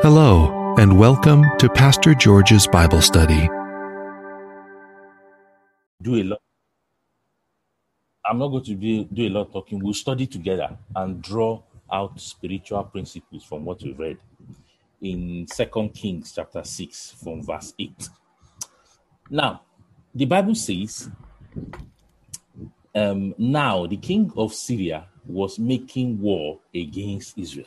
Hello, and welcome to Pastor George's Bible Study. do a lot. I'm not going to do, do a lot of talking. We'll study together and draw out spiritual principles from what we've read in Second Kings chapter 6 from verse 8. Now, the Bible says, um, now the king of Syria was making war against Israel.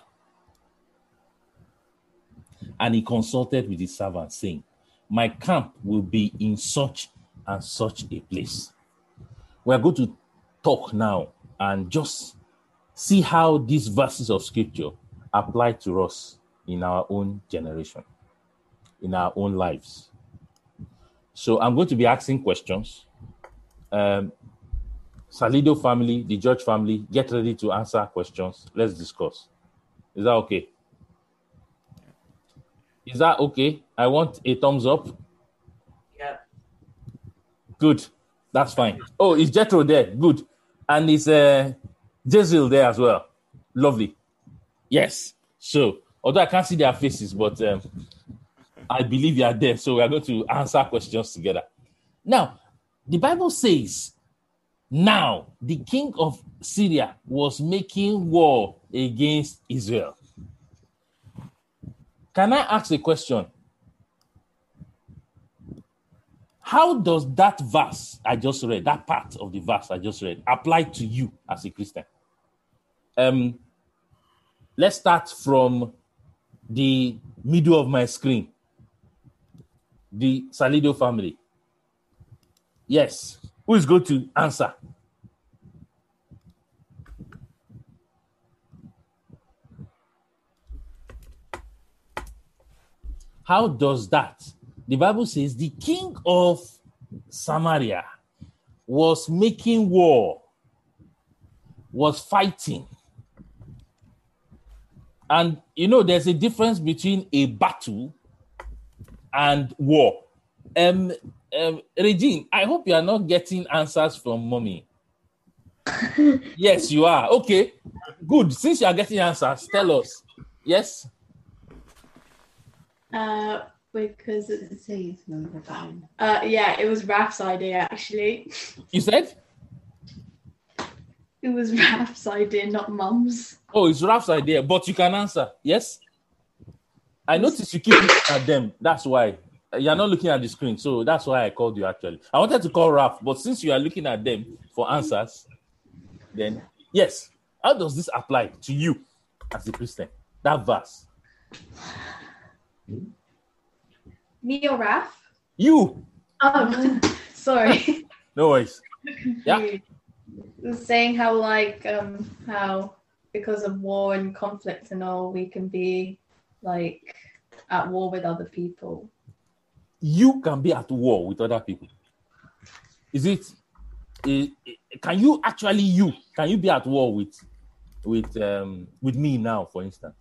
And he consulted with his servants, saying, My camp will be in such and such a place. We're going to talk now and just see how these verses of scripture apply to us in our own generation, in our own lives. So I'm going to be asking questions. Um, Salido family, the George family, get ready to answer questions. Let's discuss. Is that okay? Is that okay? I want a thumbs up. Yeah. Good. That's fine. Oh, is Jethro there? Good. And is uh Jezreel there as well? Lovely. Yes. So, although I can't see their faces, but um, I believe you are there. So we are going to answer questions together. Now, the Bible says, now the king of Syria was making war against Israel. Can I ask a question? How does that verse I just read, that part of the verse I just read, apply to you as a Christian? Um, let's start from the middle of my screen. The Salido family. Yes. Who is going to answer? How does that? The Bible says the king of Samaria was making war, was fighting. And you know, there's a difference between a battle and war. Um, um Regine, I hope you are not getting answers from mommy. yes, you are. Okay, good. Since you are getting answers, tell us. Yes. Uh, because it, say his number down. uh, yeah, it was Raf's idea actually. You said? It was Raf's idea, not Mum's. Oh, it's Raf's idea, but you can answer. Yes. I noticed you keep looking at them. That's why you're not looking at the screen. So that's why I called you actually. I wanted to call Raf, but since you are looking at them for answers, then yes. How does this apply to you as a Christian? That verse. Me or Raf? You. Oh, sorry. No worries. Yeah. Confused. It was saying how like um how because of war and conflict and all we can be like at war with other people. You can be at war with other people. Is it? can you actually you can you be at war with with um with me now, for instance?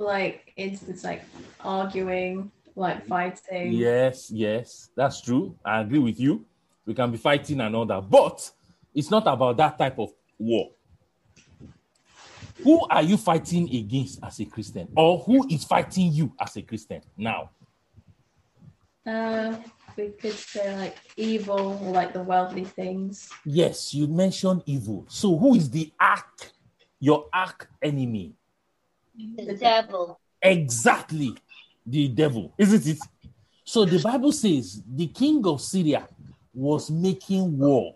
Like instance like arguing, like fighting. Yes, yes, that's true. I agree with you. We can be fighting and all that, but it's not about that type of war. Who are you fighting against as a Christian, or who is fighting you as a Christian now? Uh, we could say like evil or like the worldly things. Yes, you mentioned evil. So, who is the arch, your arch enemy? The devil. Exactly, the devil, isn't it? So the Bible says the king of Syria was making war.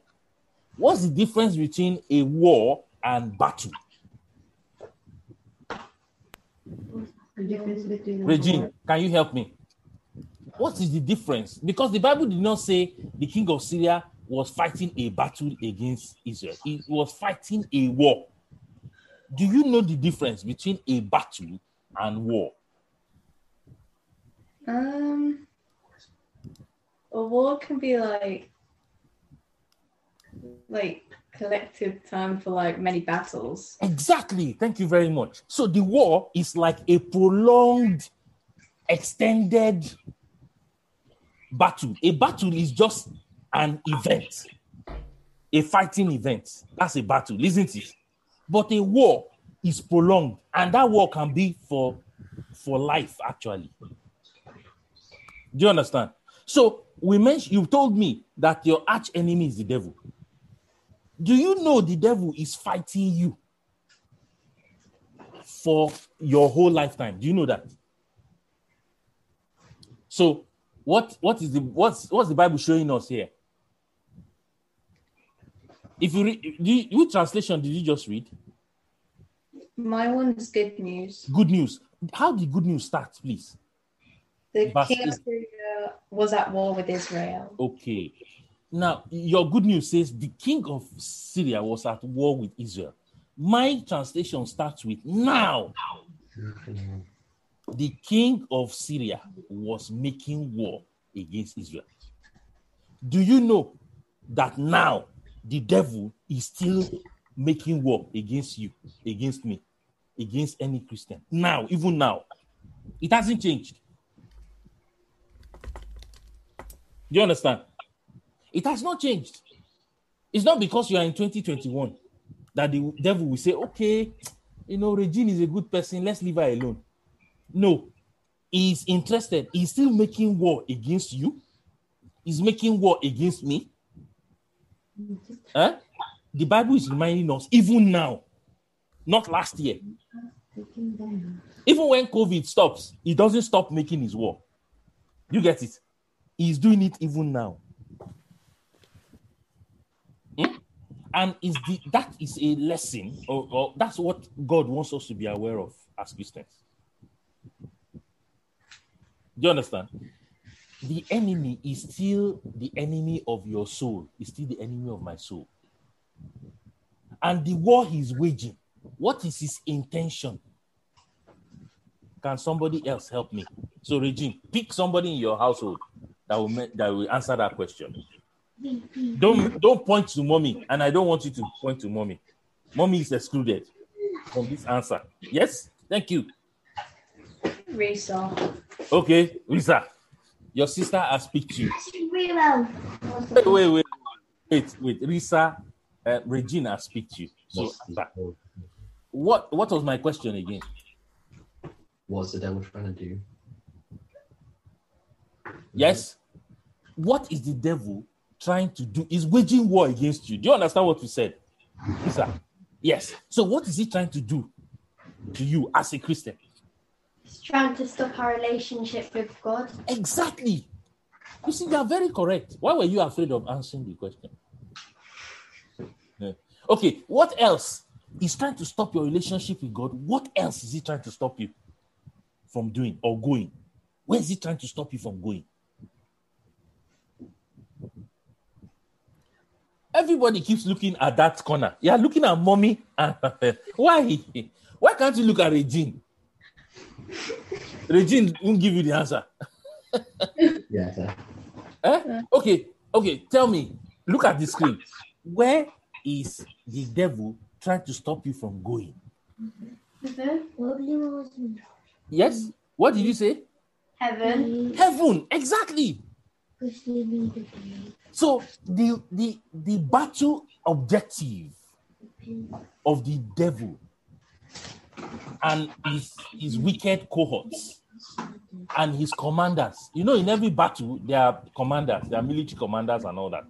What's the difference between a war and battle? The difference between Regine, can you help me? What is the difference? Because the Bible did not say the king of Syria was fighting a battle against Israel, he was fighting a war. Do you know the difference between a battle and war? Um, a war can be like like collective term for like many battles. Exactly. Thank you very much. So the war is like a prolonged, extended battle. A battle is just an event, a fighting event. That's a battle, isn't it? But a war is prolonged, and that war can be for for life, actually. Do you understand? So we mentioned you told me that your arch enemy is the devil. Do you know the devil is fighting you for your whole lifetime? Do you know that? So what what is the what's what's the Bible showing us here? If you read, you, which translation did you just read? My one is good news. Good news. How did good news start, please? The Verse king of. Syria was at war with Israel. Okay. Now, your good news says the king of Syria was at war with Israel. My translation starts with now. Mm-hmm. The king of Syria was making war against Israel. Do you know that now the devil is still making war against you, against me, against any Christian? Now, even now, it hasn't changed. Do you understand? It has not changed. It's not because you are in 2021 that the devil will say, okay, you know, Regine is a good person, let's leave her alone. No, he's interested. He's still making war against you. He's making war against me. Huh? The Bible is reminding us, even now, not last year, even when COVID stops, he doesn't stop making his war. You get it? He's doing it even now. Hmm? And is the that is a lesson, or, or that's what God wants us to be aware of as Christians. Do you understand? The enemy is still the enemy of your soul, is still the enemy of my soul. And the war he's waging, what is his intention? Can somebody else help me? So, Regine, pick somebody in your household that will that will answer that question. Don't don't point to mommy, and I don't want you to point to mommy. Mommy is excluded from this answer. Yes, thank you. Risa. Okay, Lisa, your sister has picked you. We will. Wait, wait, wait, wait, wait. Risa, uh, Regina has picked you. So, what what was my question again? What's the devil trying to do? Yes. What is the devil trying to do? Is waging war against you. Do you understand what we said? Lisa? Yes. So what is he trying to do to you as a Christian? Trying to stop our relationship with God. Exactly. You see, you are very correct. Why were you afraid of answering the question? Okay, what else? is trying to stop your relationship with God. What else is he trying to stop you from doing or going? Where is he trying to stop you from going? Everybody keeps looking at that corner. You are looking at mommy. Why? Why can't you look at Regine? Regine won't give you the answer. Yeah, sir. Eh? Okay, okay. Tell me. Look at the screen. Where is the devil trying to stop you from going? Heaven. Yes. What did you say? Heaven. Heaven. Exactly. So the the the battle objective of the devil and his his wicked cohorts and his commanders. You know, in every battle, there are commanders, there are military commanders and all that.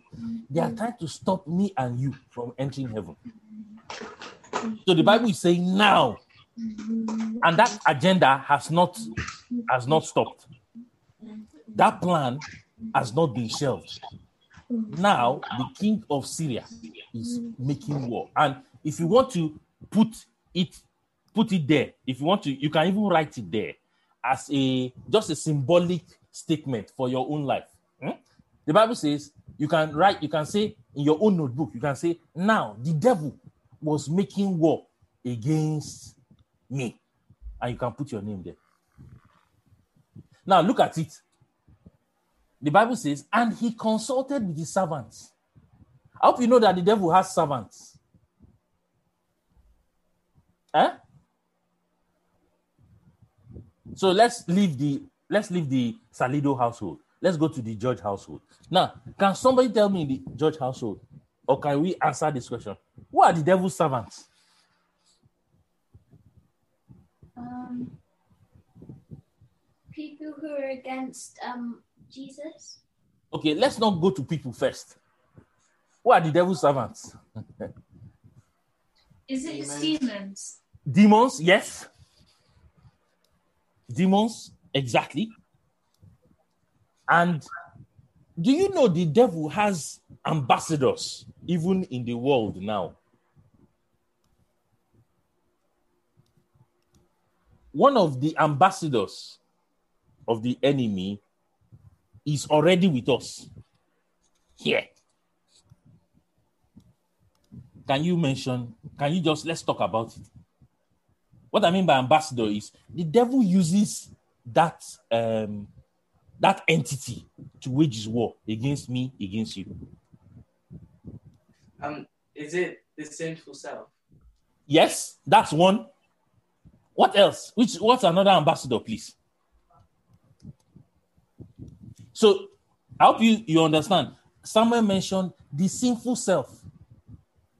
They are trying to stop me and you from entering heaven. So the Bible is saying now, and that agenda has not has not stopped. That plan has not been shelved. Now the king of Syria is making war, and if you want to put it put it there, if you want to, you can even write it there as a just a symbolic statement for your own life. Hmm? The Bible says you can write, you can say in your own notebook, you can say, now the devil was making war against me. And you can put your name there. Now look at it. The Bible says, and he consulted with his servants. I hope you know that the devil has servants. Eh? So let's leave the let's leave the Salido household. Let's go to the George household. Now, can somebody tell me the George household? Or can we answer this question? Who are the devil's servants? Um, People who are against um Jesus. Okay, let's not go to people first. Who are the devil's servants? Is it Demons. demons? Demons, yes. Demons, exactly. And do you know the devil has ambassadors even in the world now? One of the ambassadors of the enemy is already with us here. Can you mention? Can you just let's talk about it? What I mean by ambassador is the devil uses that um, that entity to wage his war against me, against you. Um, is it the sinful self? Yes, that's one. What else? Which what's another ambassador, please? So I hope you, you understand. Someone mentioned the sinful self,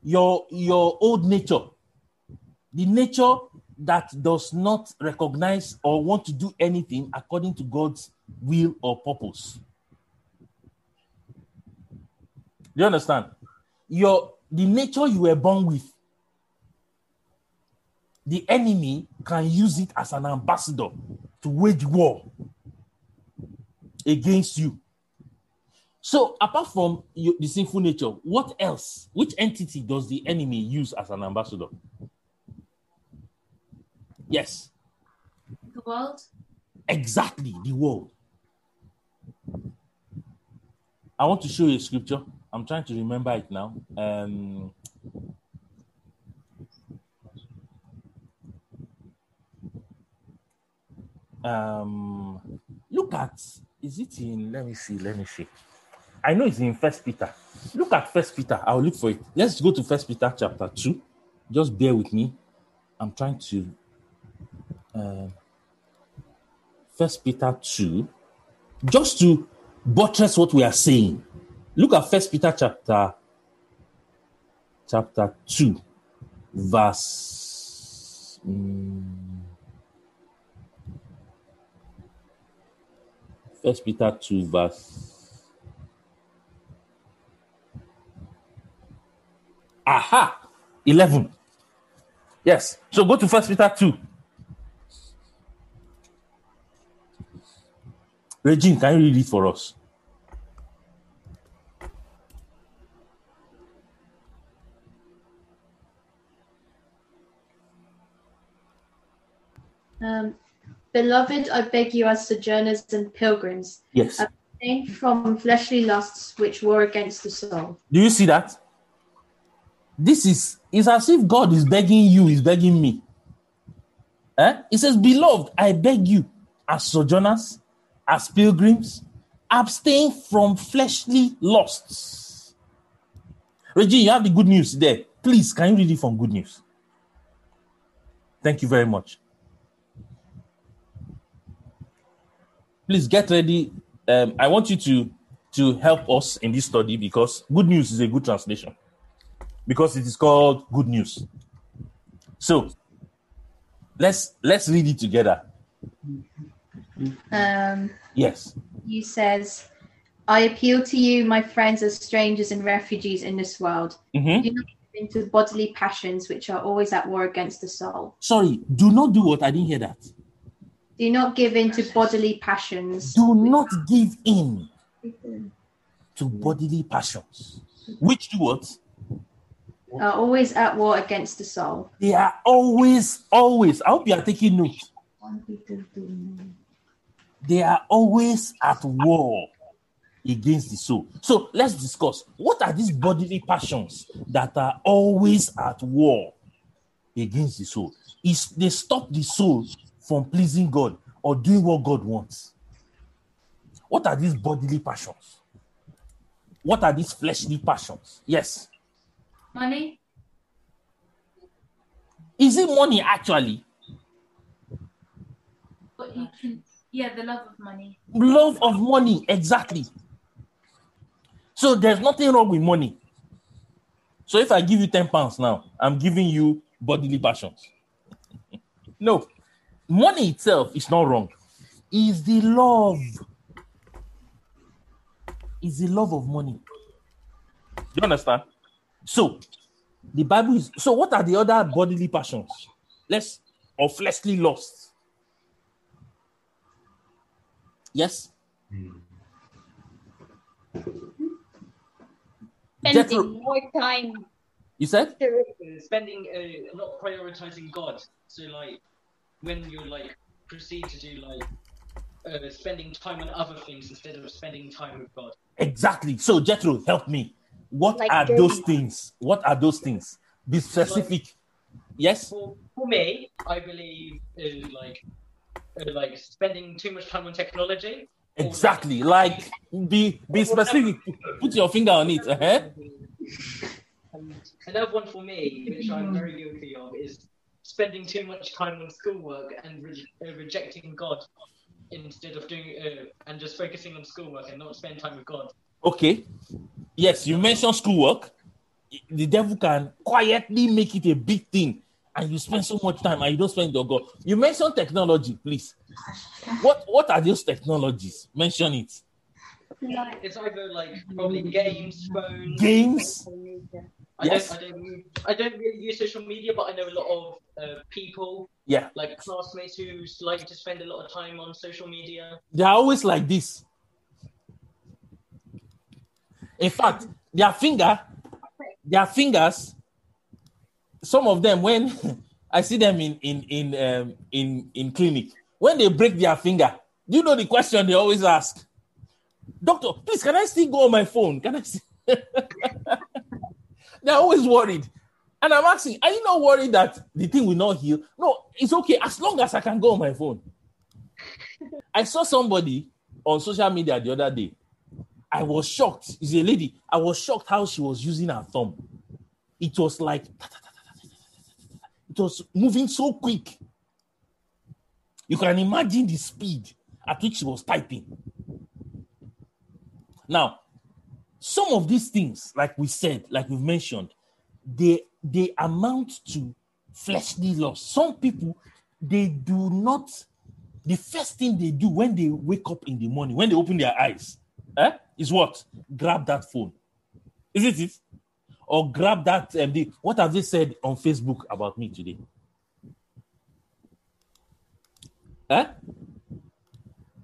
your your old nature, the nature that does not recognize or want to do anything according to God's will or purpose. Do you understand? Your the nature you were born with the enemy can use it as an ambassador to wage war against you. So, apart from the sinful nature, what else? Which entity does the enemy use as an ambassador? Yes, The world? exactly the world. I want to show you a scripture. I'm trying to remember it now. Um, um, look at is it in? Let me see. Let me see. I know it's in First Peter. Look at First Peter. I'll look for it. Let's go to First Peter chapter two. Just bear with me. I'm trying to. Uh, First Peter 2, just to buttress what we are saying. Look at First Peter chapter chapter 2, verse. mm, First Peter 2, verse. Aha! 11. Yes. So go to First Peter 2. Regine, can you read it for us? Um, Beloved, I beg you, as sojourners and pilgrims, Yes. abstain from fleshly lusts which war against the soul. Do you see that? This is it's as if God is begging you, is begging me. Eh? He says, Beloved, I beg you, as sojourners, as pilgrims, abstain from fleshly lusts. Regine, you have the good news there. Please, can you read it from good news? Thank you very much. Please get ready. Um, I want you to to help us in this study because good news is a good translation because it is called good news. So let's let's read it together. Um, Yes. he says, I appeal to you, my friends, as strangers and refugees in this world. Mhm. Do not give in to bodily passions which are always at war against the soul. Sorry, do not do what I didn't hear that. Do not give in to bodily passions. Do not give in to bodily passions. Which do what? Are always at war against the soul. They are always, always. I hope you are taking note. They are always at war against the soul. So let's discuss what are these bodily passions that are always at war against the soul? Is they stop the soul from pleasing God or doing what God wants? What are these bodily passions? What are these fleshly passions? Yes. Money? Is it money actually? What you can yeah, the love of money. love of money exactly so there's nothing wrong with money so if i give you 10 pounds now i'm giving you bodily passions no money itself is not wrong is the love. Is the love of money. Do you understand? So, the Bible is so. What are the other bodily passions? Let's or fleshly lusts. Yes. Jethro, Spending more time. you said Uh, spending, uh, not prioritizing God. So like, when you like proceed to do like, uh, spending time on other things instead of spending time with God. exactly. So Jethro, help me. What Like are dirty. those things? What are those things? Be specific. Yes. For, for me, I believe uh, like, like spending too much time on technology. Exactly. Like be be specific. Put your finger on it. uh-huh. Another one for me, which I'm very guilty of, is spending too much time on schoolwork and re- uh, rejecting God instead of doing uh, and just focusing on schoolwork and not spend time with God. Okay. Yes, you mentioned schoolwork. The devil can quietly make it a big thing, and you spend so much time and you don't spend your God. You mentioned technology, please. What what are those technologies? Mention it. It's either like probably games, phones. Games. I Yes. don't, I don't, I don't really use social media, but I know a lot of uh, people, Yeah, like classmates, who like to spend a lot of time on social media. they are always like this. In fact, their finger, their fingers, some of them, when I see them in in in um, in in clinic, when they break their finger, do you know the question they always ask? Doctor, please, can I still go on my phone? Can I? See? They're always worried. And I'm asking, are you not worried that the thing will not heal? No, it's okay as long as I can go on my phone. I saw somebody on social media the other day. I was shocked. It's a lady. I was shocked how she was using her thumb. It was like it was moving so quick. You can imagine the speed at which she was typing. Now, some of these things, like we said, like we've mentioned, they they amount to fleshly loss. Some people they do not. The first thing they do when they wake up in the morning, when they open their eyes, eh, is what? Grab that phone. Isn't it? Or grab that. Um, the, what have they said on Facebook about me today? Eh?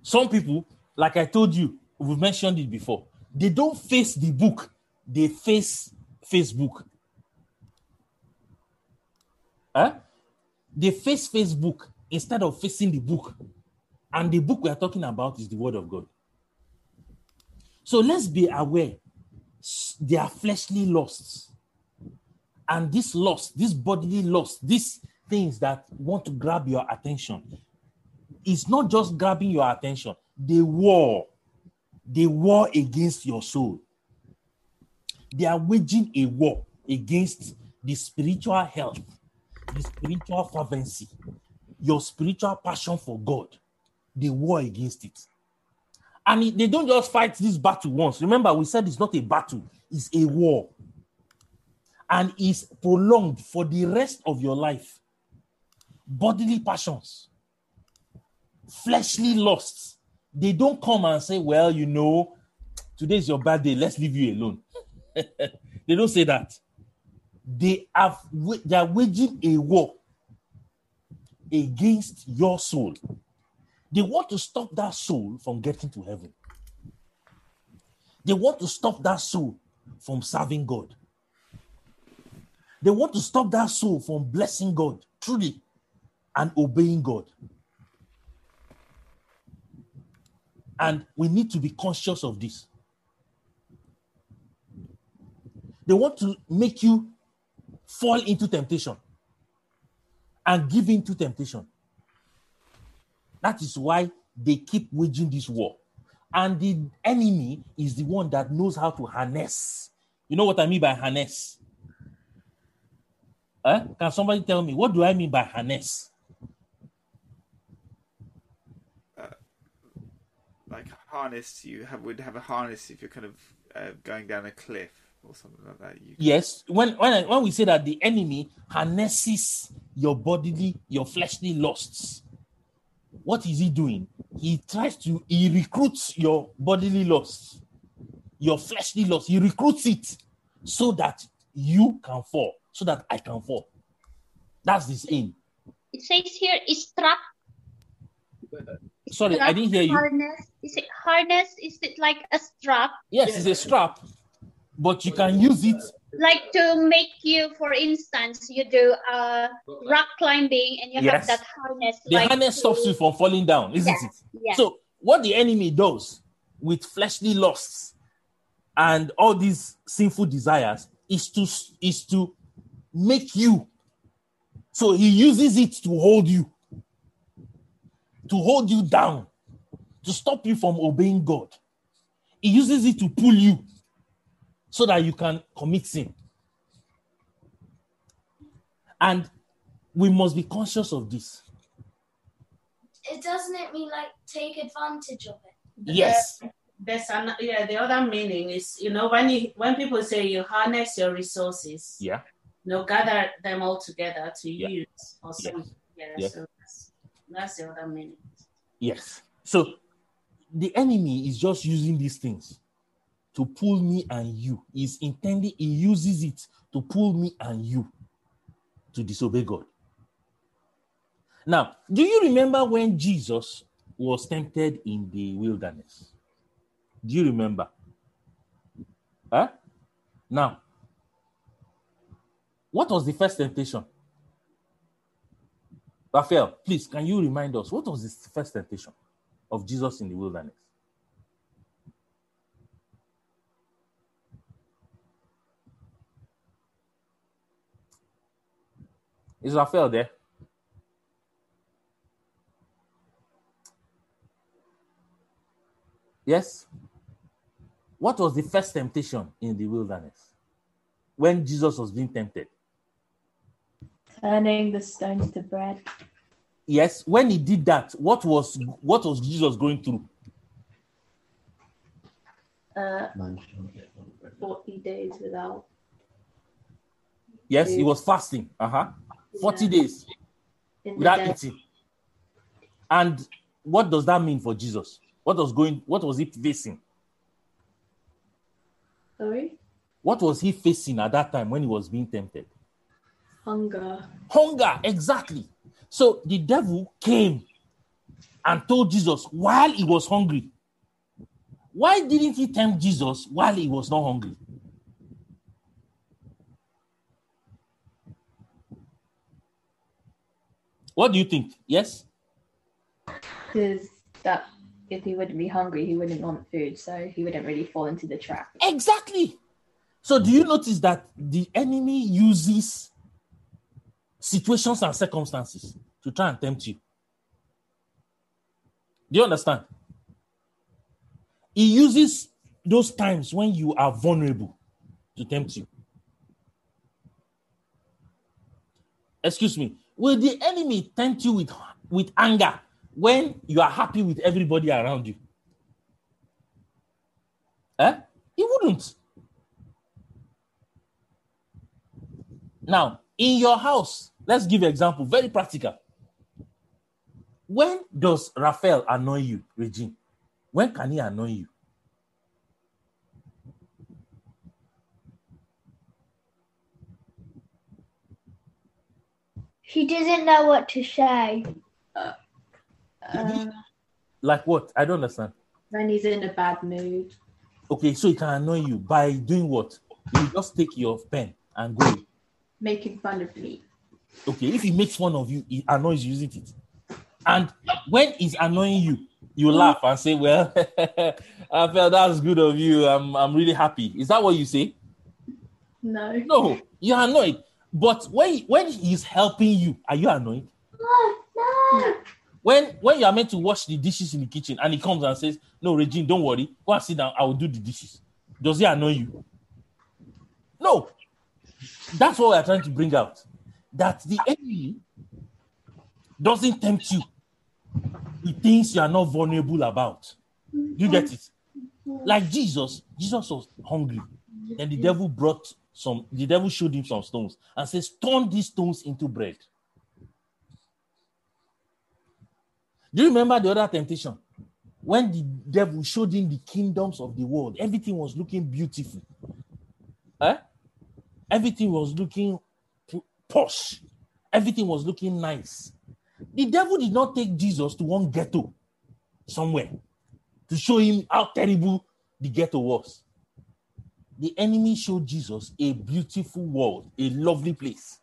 Some people, like I told you, we've mentioned it before, they don't face the book, they face Facebook. Huh? They face Facebook instead of facing the book. And the book we are talking about is the Word of God. So let's be aware are fleshly lusts. And this lust, this bodily lust, these things that want to grab your attention, it's not just grabbing your attention, they war. They war against your soul. They are waging a war against the spiritual health, the spiritual fervency, your spiritual passion for God. They war against it. And they don't just fight this battle once. Remember, we said it's not a battle, it's a war. And it's prolonged for the rest of your life. Bodily passions, fleshly lusts, they don't come and say, Well, you know, today's your bad day, let's leave you alone. they don't say that. They have they are waging a war against your soul. They want to stop that soul from getting to heaven. They want to stop that soul from serving God. They want to stop that soul from blessing God truly and obeying God. And we need to be conscious of this. They want to make you fall into temptation and give in to temptation. That is why they keep waging this war. And the enemy is the one that knows how to harness. You know what I mean by harness? Eh? Can somebody tell me what do I mean by harness? like harness you have would have a harness if you're kind of uh, going down a cliff or something like that. You Yes, when when when we say that the enemy harnesses your bodily, your fleshly lusts. What what is he doing? He tries to, he recruits your bodily loss, your fleshly loss. He recruits it so that you can fall, so that I can fall. That's his aim. It says here is trap. Sorry, I didn't hear you. Harness. Is it harness? Is it like a strap? Yes, it's a strap, but you can use it. Like to make you, for instance, you do uh, rock climbing and you Yes. have that harness. The like harness stops you from falling down, isn't Yeah, it? yeah. So, what the enemy does with fleshly lusts and all these sinful desires is to is to make you. So he uses it to hold you, to hold you down, to stop you from obeying God. He uses it to pull you so that you can commit sin. And we must be conscious of this. It doesn't it mean like take advantage of it? Yes. There's an yeah. The other meaning is you know when you when people say you harness your resources, Yeah. you know, gather them all together to Yeah. use or something. Yeah. Yeah. So that's, that's the other meaning. Yes. So the enemy is just using these things to pull me and you. He's intending, he uses it to pull me and you to disobey God. Now, do you remember when Jesus was tempted in the wilderness? Do you remember? Huh? Now, what was the first temptation? Raphael, please, can you remind us what was the first temptation of Jesus in the wilderness? Is Raphael there? Yes? What was the first temptation in the wilderness when Jesus was being tempted? Turning the stones to bread. Yes, when he did that, what was what was Jesus going through? Uh, 40 days without. Yes, he was fasting. Uh-huh. 40 Yeah. days without eating. And what does that mean for Jesus? What was going what was he facing? Sorry? What was he facing at that time when he was being tempted? Hunger. Hunger, exactly. So the devil came and told Jesus while he was hungry. Why didn't he tempt Jesus while he was not hungry? What do you think? Yes? Because that if he wouldn't be hungry, he wouldn't want food, so he wouldn't really fall into the trap. Exactly. So do you notice that the enemy uses situations and circumstances to try and tempt you? Do you understand? He uses those times when you are vulnerable to tempt you. Excuse me. Will the enemy tempt you with, with anger when you are happy with everybody around you? Eh? He wouldn't. Now, in your house, let's give an example, very practical. When does Raphael annoy you, Regine? When can he annoy you? He doesn't know what to say. Uh, Like what? I don't understand. when he's in a bad mood. Okay, so he can annoy you by doing what? You just take your pen and go. Making fun of me. Okay, if he makes fun of you, he annoys you, isn't it? And when he's annoying you, you laugh and say, Well, I felt that's good of you. I'm I'm really happy. Is that what you say? No. No, you're annoyed. But when when he's helping you, are you annoyed? No, no. When when you are meant to wash the dishes in the kitchen and he comes and says, No, Regine, don't worry, go and sit down, I will do the dishes. Does he annoy you? No. That's what we are trying to bring out. That the enemy doesn't tempt you with things you are not vulnerable about. You get it? Like Jesus, Jesus was hungry. And the devil brought some, the devil showed him some stones and says, Turn these stones into bread. Do you remember the other temptation? When the devil showed him the kingdoms of the world, everything was looking beautiful. Eh? Everything was looking posh. Everything was looking nice. The devil did not take Jesus to one ghetto somewhere to show him how terrible the ghetto was. The enemy showed Jesus a beautiful world, a lovely place.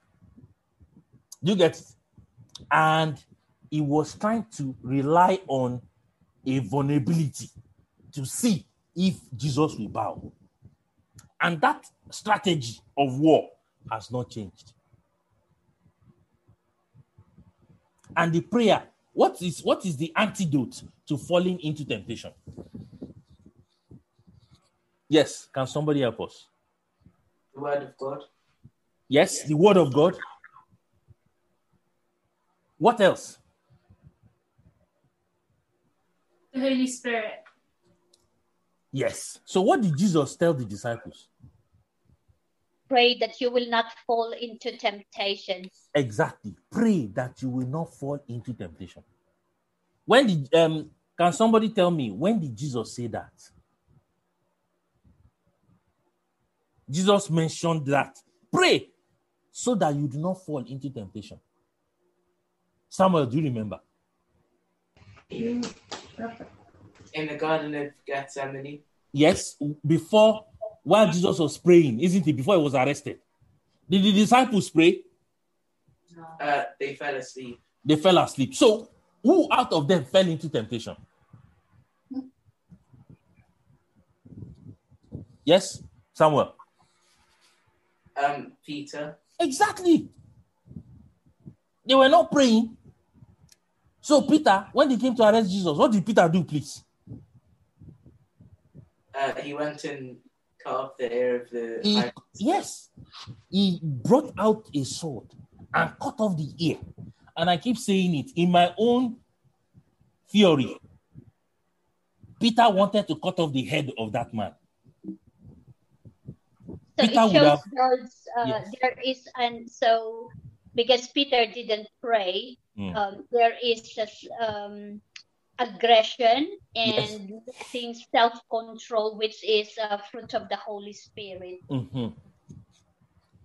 You get it? And he was trying to rely on a vulnerability to see if Jesus will bow. And that strategy of war has not changed. And the prayer, what is what is the antidote to falling into temptation? Yes, can somebody help us? The word of God. Yes, the word of God. What else? The Holy Spirit. Yes. So what did Jesus tell the disciples? Pray that you will not fall into temptation. Exactly. Pray that you will not fall into temptation. When did um can somebody tell me when did Jesus say that? Jesus mentioned that. Pray so that you do not fall into temptation. Samuel, do you remember? In the Garden of Gethsemane. Yes, before while Jesus was praying, isn't it? Before he was arrested. Did the disciples pray? Uh, they fell asleep. They fell asleep. So, who out of them fell into temptation? Yes, Samuel. Um, Peter. Exactly. They were not praying. So, Peter, when they came to arrest Jesus, what did Peter do, please? Uh, he went and cut off the ear of the He, yes, he brought out a sword and cut off the ear. And I keep saying it in my own theory. Peter wanted to cut off the head of that man. So Peter it shows uh, Yes. there is, and so because Peter didn't pray, Mm. um, there is just um, aggression and losing self-control, which is a fruit of the Holy Spirit. Mhm.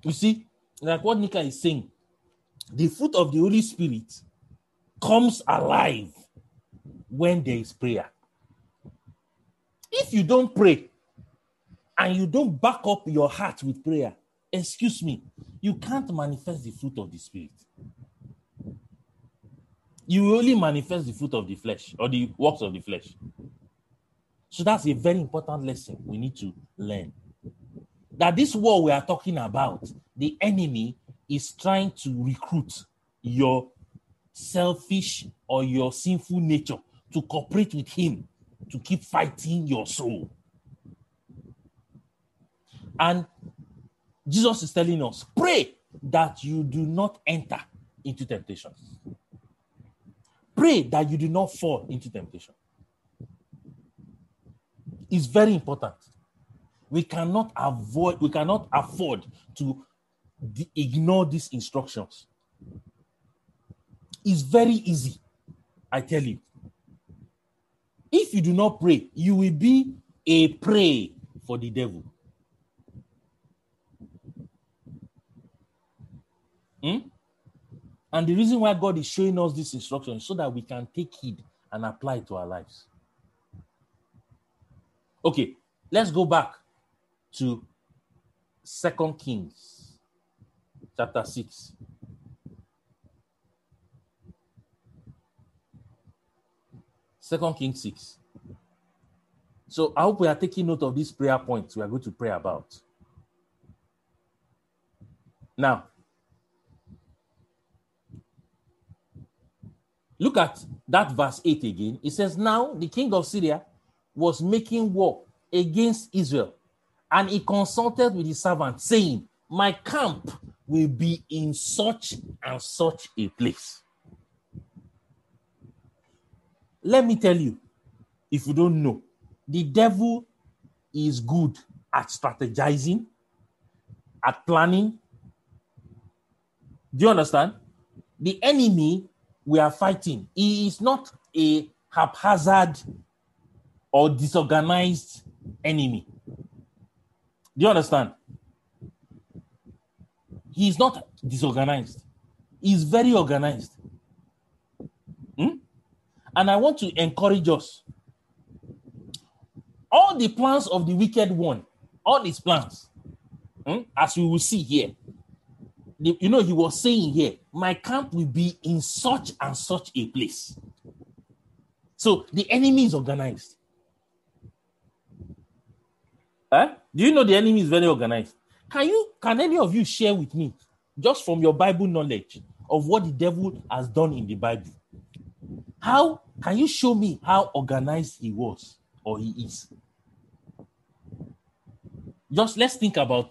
You see, like what Nika is saying, the fruit of the Holy Spirit comes alive when there is prayer. If you don't pray and you don't back up your heart with prayer, excuse me, you can't manifest the fruit of the Spirit. You only manifest the fruit of the flesh or the works of the flesh. So that's a very important lesson we need to learn that this war we are talking about, the enemy is trying to recruit your selfish or your sinful nature to cooperate with him to keep fighting your soul. And Jesus is telling us pray that you do not enter into temptation. Pray that you do not fall into temptation. It's very important we cannot avoid we cannot afford to de- ignore these instructions it's very easy i tell you if you do not pray you will be a prey for the devil Hmm? and the reason why god is showing us these instructions so that we can take heed and apply it to our lives okay let's go back to Second Kings chapter 6. Second Kings 6. So I hope we are taking note of these prayer points we are going to pray about. Now, look at that verse 8 again. It says, Now the king of Syria was making war against Israel and he consulted with his servant, saying, My camp will be in such and such a place. Let me tell you, if you don't know, the devil is good at strategizing, at planning. Do you understand? The enemy we are fighting, he is not a haphazard or disorganized enemy. Do you understand? He is not disorganized, He is very organized. Hmm? And I want to encourage us. All the plans of the wicked one, all his plans, hmm, as we will see here, you know, he was saying here, my camp will be in such and such a place. So the enemy is organized. Huh? Do you know the enemy is very organized? Can you can any of you share with me, just from your Bible knowledge, of what the devil has done in the Bible? How can you show me how organized he was or he is? Just let's think about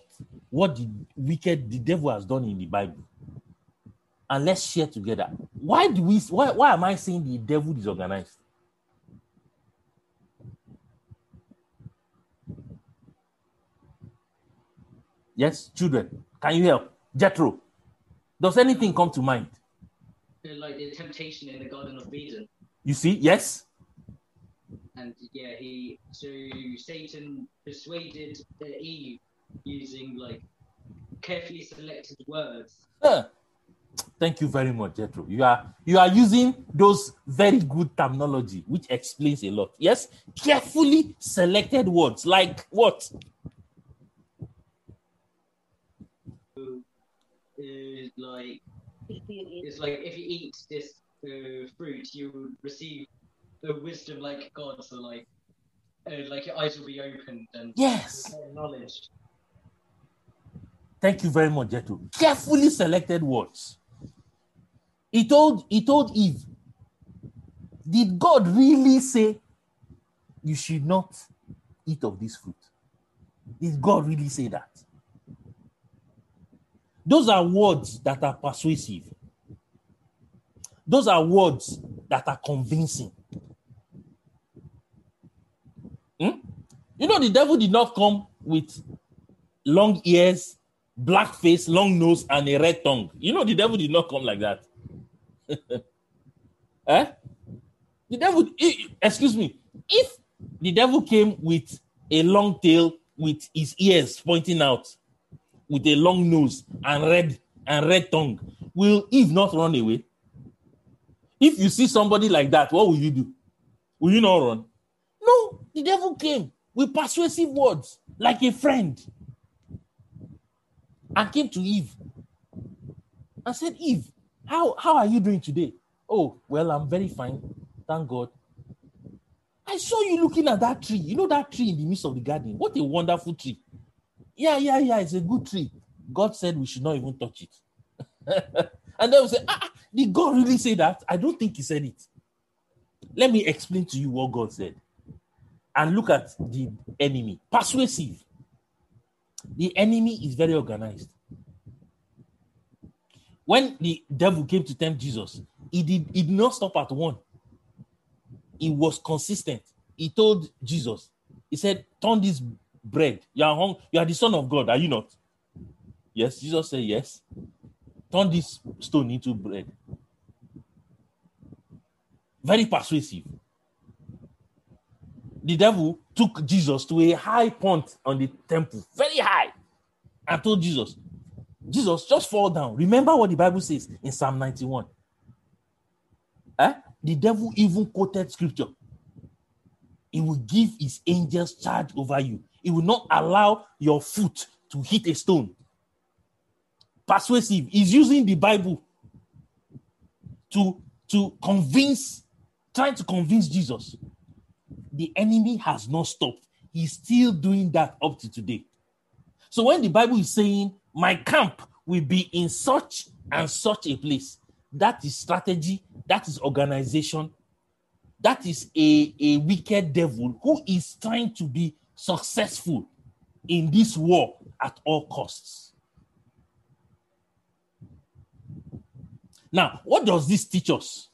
what the wicked, the devil has done in the Bible. And let's share together. Why do we why, why am I saying the devil is organized? Yes, children, can you help? Jethro, does anything come to mind? Like the temptation in the Garden of Eden. You see, yes, And yeah, he so Satan persuaded uh, Eve using like carefully selected words. Huh. Thank you very much, Jethro. You are you are using those very good terminology, which explains a lot. Yes, carefully selected words like what? Uh, like it's like if you eat this uh, fruit, you will receive the wisdom like God. So like, uh, like your eyes will be opened and Yes. knowledge. Thank you very much, Jethro. Carefully selected words. He told he told Eve, did God really say you should not eat of this fruit? Did God really say that? Those are words that are persuasive. Those are words that are convincing. Hmm? You know, the devil did not come with long ears, black face, long nose, and a red tongue. You know, the devil did not come like that. eh? The devil, excuse me, if the devil came with a long tail with his ears pointing out, with a long nose and red and red tongue, will Eve not run away? If you see somebody like that, what will you do? Will you not run? No, the devil came with persuasive words like a friend and came to Eve and said, Eve, how, how are you doing today? Oh, well, I'm very fine. Thank God. I saw you looking at that tree. You know that tree in the midst of the garden? What a wonderful tree. Yeah, yeah, yeah, it's a good tree. God said we should not even touch it. and then we say, ah, ah, did God really say that? I don't think he said it. Let me explain to you what God said. And look at the enemy. Persuasive. The enemy is very organized. When the devil came to tempt Jesus, he did, he did not stop at one. He was consistent. He told Jesus, he said, Turn this bread. You are hung, you are the son of God, are you not? Yes. Jesus said, Yes. Turn this stone into bread. Very persuasive. The devil took Jesus to a high point on the temple, very high, and told Jesus, Jesus, just fall down. Remember what the Bible says in Psalm 91. Eh? The devil even quoted scripture. He will give his angels charge over you. He will not allow your foot to hit a stone. Persuasive. He's using the Bible to, to convince, trying to convince Jesus. The enemy has not stopped. He's still doing that up to today. So when the Bible is saying, My camp will be in such and such a place, that is strategy, that is organization, that is a, a wicked devil who is trying to be successful in this war at all costs. Now, what does this teach us?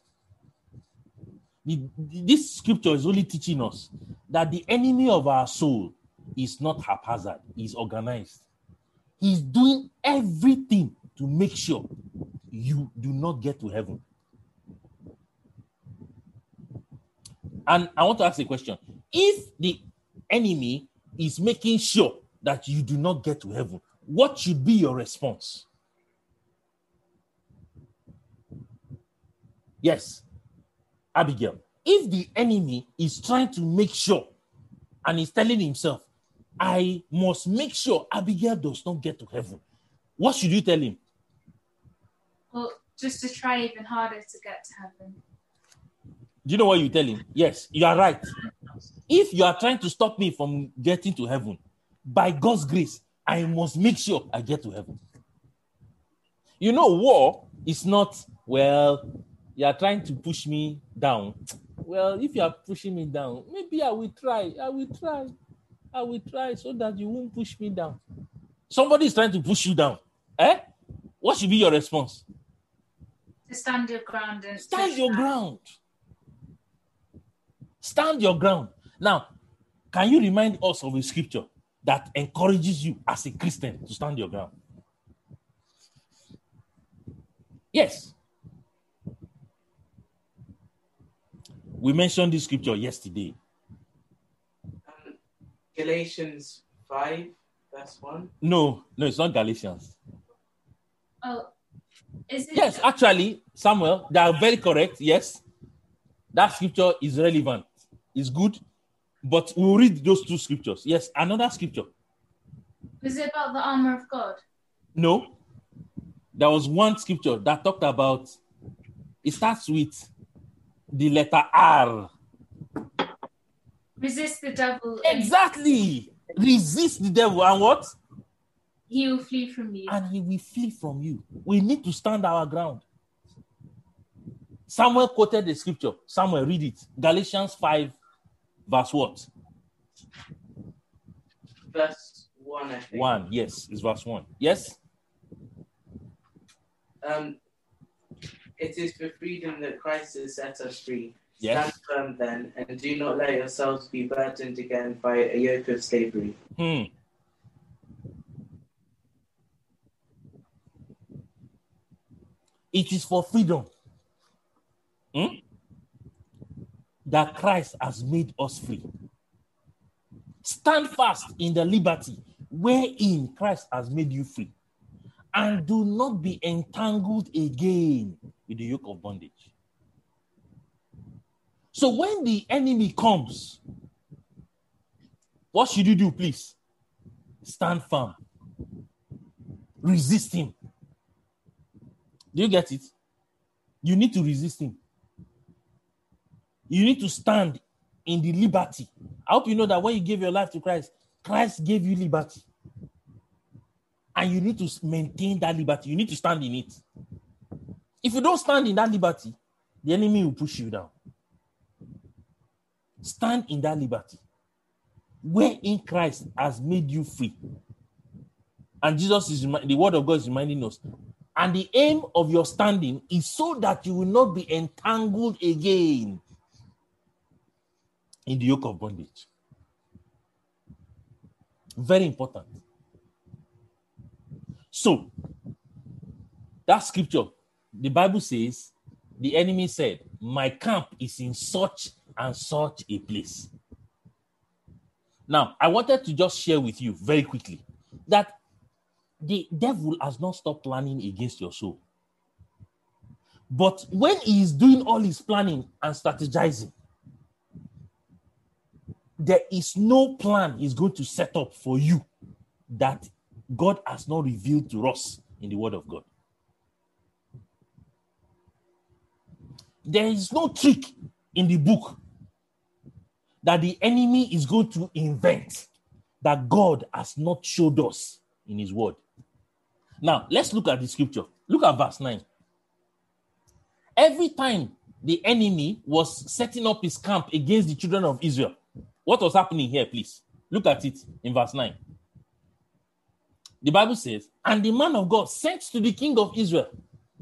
The- this scripture is only teaching us that the enemy of our soul is not haphazard, he's organized. He's doing everything to make sure you do not get to heaven. And I want to ask a question. If the enemy is making sure that you do not get to heaven, what should be your response? Yes, Abigail. If the enemy is trying to make sure and is telling himself, I must make sure Abigail does not get to heaven, what should you tell him? Well, just to try even harder to get to heaven. Do you know what you tell him? Yes, you are right. If you are trying to stop me from getting to heaven, by God's grace, I must make sure I get to heaven. You know, war is not, well, you are trying to push me down. Well, if you are pushing me down, maybe I will try. I will try. I will try so that you won't push me down. Somebody is trying to push you down. Eh? What should be your response? To stand your ground and Stand your ground. Stand your ground. Now, can you remind us of a scripture that encourages you as a Christian to stand your ground? Yes. We mentioned this scripture yesterday. Galatians 5, verse 1. No, no, it's not Galatians. Oh, is it? Yes, actually, Samuel, they are very correct. Yes, that scripture is relevant. It's good, but we'll read those two scriptures. Yes, another scripture. Was it about the armor of God? No, there was one scripture that talked about. It starts with the letter R. Resist the devil. Exactly. Resist the devil and what? He will flee from you. And he will flee from you. We need to stand our ground. Samuel quoted the scripture. Samuel, read it. Galatians 5, verse what? Verse 1, I think. 1. Yes, it's verse 1. Yes? Um, it is for freedom that Christ has set us free. Yes. Stand firm then, and do not let yourselves be burdened again by a yoke of slavery. Hmm. It is for freedom hmm, that Christ has made us free. Stand fast in the liberty wherein Christ has made you free. And do not be entangled again with the yoke of bondage. So when the enemy comes, what should you do, please? Stand firm. Resist him. Do you get it? You need to resist him. You need to stand in the liberty. I hope you know that when you gave your life to Christ, Christ gave you liberty. And you need to maintain that liberty. You need to stand in it. If you don't stand in that liberty, the enemy will push you down. Stand in that liberty wherein Christ has made you free. And Jesus is the word of God is reminding us. And the aim of your standing is so that you will not be entangled again in the yoke of bondage. Very important. So, that scripture, the Bible says, the enemy said, My camp is in such and such a place. Now, I wanted to just share with you very quickly that the devil has not stopped planning against your soul. But when he is doing all his planning and strategizing, there is no plan he's going to set up for you that God has not revealed to us in the Word of God. There is no trick in the book that the enemy is going to invent that God has not showed us in His Word. Now, let's look at the scripture. Look at verse 9. Every time the enemy was setting up his camp against the children of Israel, what was happening here, please? Look at it in verse 9. The Bible says, And the man of God sent to the king of Israel,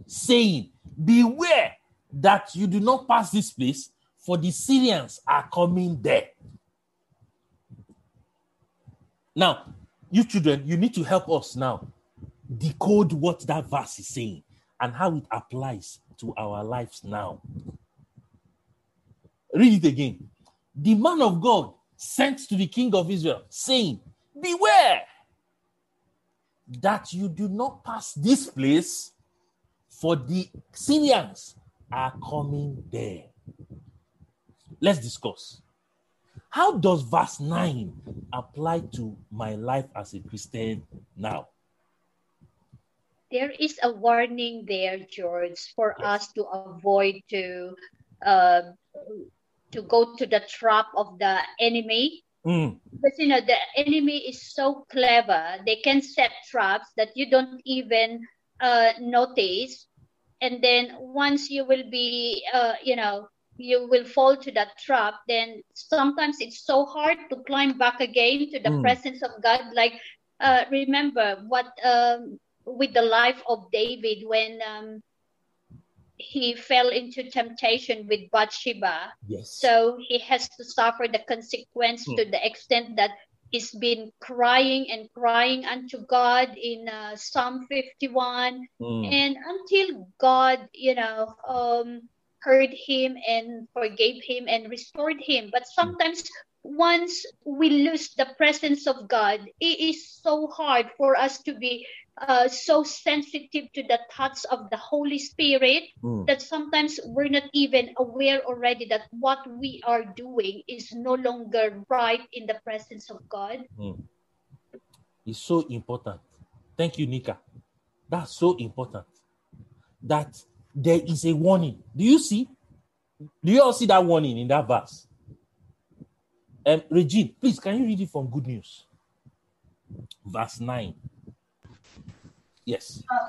saying, Beware that you do not pass this place, for the Syrians are coming there. Now, you children, you need to help us now decode what that verse is saying and how it applies to our lives now. Read it again. the man of God sent to the king of Israel, saying, Beware that you do not pass this place, for the Syrians are coming there. Let's discuss. How does verse 9 apply to my life as a Christian now? There is a warning there, George, for us to avoid to uh, to go to the trap of the enemy. Mm. Because you know the enemy is so clever; they can set traps that you don't even uh, notice, and then once you will be, uh, you know, you will fall to that trap. Then sometimes it's so hard to climb back again to the Mm. presence of God. Like uh, remember what um, with the life of David when um, he fell into temptation with Bathsheba. Yes. So he has to suffer the consequence Hmm. to the extent that he's been crying and crying unto God in uh, Psalm 51. Mm. And until God, you know, um, heard him and forgave him and restored him. But sometimes once we lose the presence of God, it is so hard for us to be uh, so sensitive to the thoughts of the Holy Spirit Mm. that sometimes we're not even aware already that what we are doing is no longer right in the presence of God. Mm. It's so important. Thank you, Nika. That's so important. That there is a warning. Do you see? Do you all see that warning in that verse? Um, Regine, please, can you read it from Good News? Verse 9. Yes. Uh,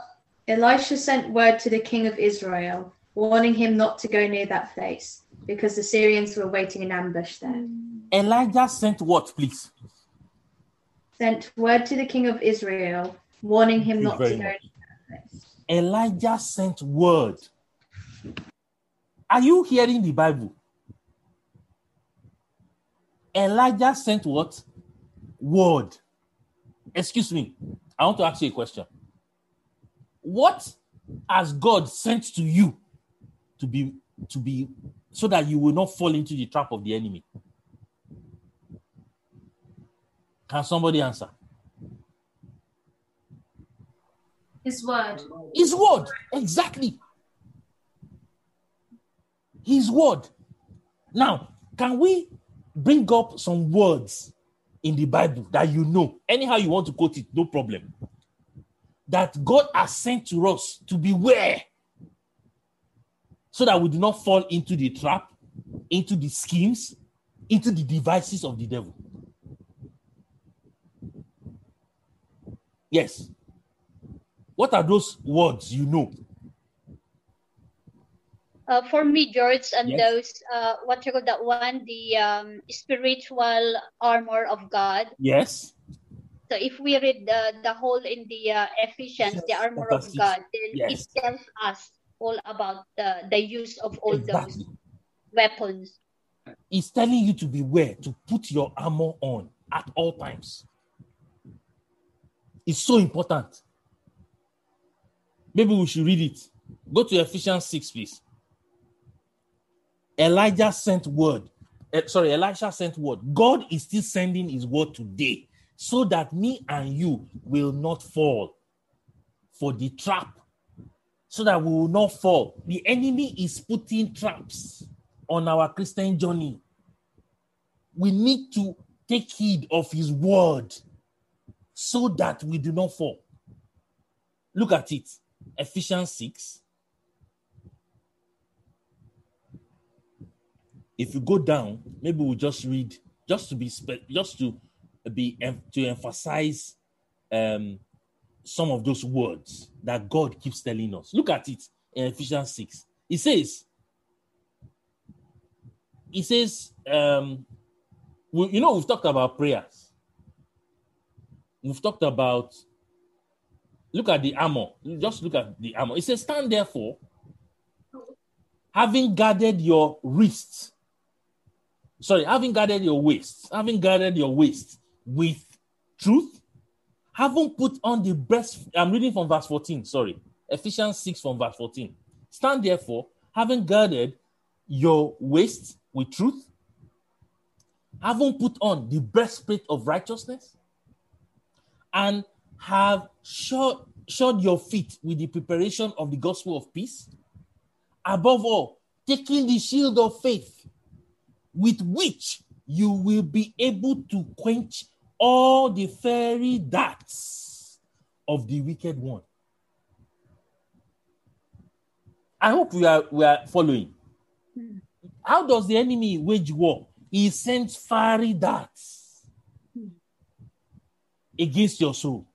Elisha sent word to the king of Israel, warning him not to go near that place, because the Syrians were waiting in ambush there. Elijah sent what, please? Sent word to the king of Israel, warning him not to go much. near that place. Elijah sent word. Are you hearing the Bible? Elijah sent what? Word. Excuse me. I want to ask you a question. What has God sent to you to be to be so that you will not fall into the trap of the enemy? Can somebody answer? His word. His word. Exactly. His word. Now, can we bring up some words in the Bible that you know? Anyhow, you want to quote it, no problem. That God has sent to us to beware so that we do not fall into the trap, into the schemes, into the devices of the devil. Yes. What are those words you know? Uh, for me, George, and Yes. those, uh, what you call that one, the um, spiritual armor of God. Yes. So if we read the, the whole in the uh, Ephesians, the armor of God, then Yes. it tells us all about the, the use of all Exactly. those weapons. It's telling you to beware, to put your armor on at all times. It's so important. Maybe we should read it. Go to Ephesians 6, please. Elijah sent word. Eh, sorry, Elisha sent word. God is still sending his word today so that me and you will not fall for the trap, so that we will not fall. The enemy is putting traps on our Christian journey. We need to take heed of his word so that we do not fall. Look at it. Ephesians 6. If you go down, maybe we'll just read just to be just to be to emphasize um some of those words that God keeps telling us. Look at it in Ephesians 6. It says, it says, um, we, you know, we've talked about prayers. We've talked about, look at the armor. Just look at the armor. It says, stand therefore, having guarded your wrists, sorry, having guarded your waist, having guarded your waist with truth, having put on the breast. I'm reading from verse 14, sorry, Ephesians 6 from verse 14. Stand therefore, having guarded your waist with truth, having put on the breastplate of righteousness, and have shod, shod your feet with the preparation of the gospel of peace. Above all, taking the shield of faith, with which you will be able to quench all the fairy darts of the wicked one. I hope we are we are following. Hmm. How does the enemy wage war? He sends fiery darts hmm. against your soul.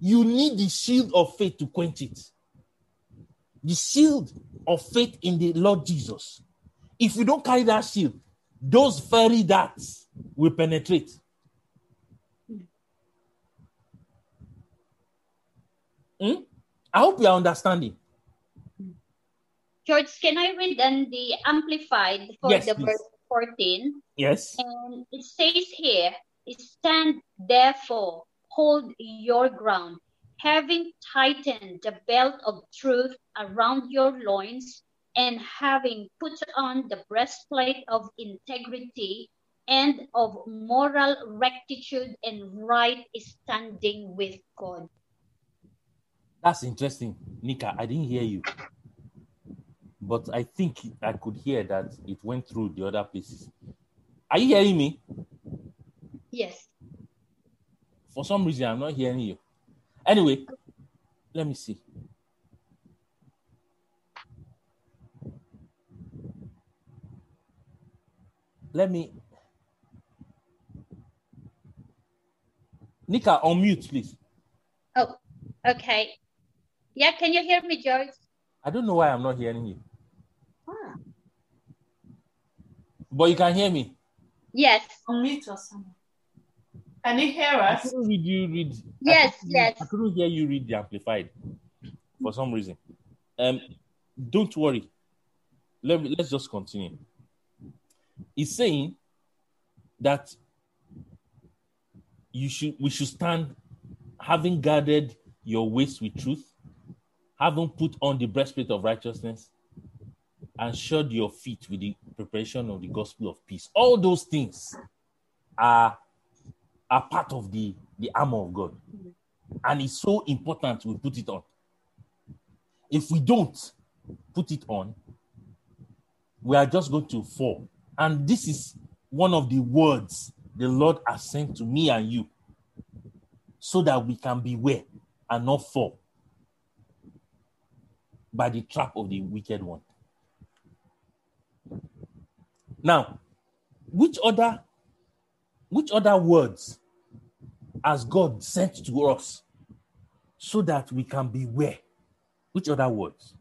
You need the shield of faith to quench it. The shield of faith in the Lord Jesus. If you don't carry that shield, those fiery darts will penetrate. Hmm? I hope you are understanding. George, can I read then the amplified for Yes, the please. verse 14? Yes. And it says here, stand therefore, hold your ground, having tightened the belt of truth around your loins, and having put on the breastplate of integrity and of moral rectitude and right standing with God. That's interesting. Nika, I didn't hear you. But I think I could hear that it went through the other places. Are you hearing me? Yes. For some reason, I'm not hearing you. Anyway, let me see. Let me. Nika, unmute, please. Oh, okay. Yeah, can you hear me, George? I don't know why I'm not hearing you. But you can hear me. Yes. Unmute us. Can you hear I us? couldn't read you read. Yes, I yes. I couldn't hear you read the amplified for some reason. Um, don't worry. Let me let's just continue. He's saying that you should we should stand having guarded your waist with truth, having put on the breastplate of righteousness, and shod your feet with the preparation of the gospel of peace. All those things are are part of the, the armor of God. And it's so important we put it on. If we don't put it on, we are just going to fall. And this is one of the words the Lord has sent to me and you so that we can beware and not fall by the trap of the wicked one. Now, which other which other words has God sent to us so that we can beware? Which other words?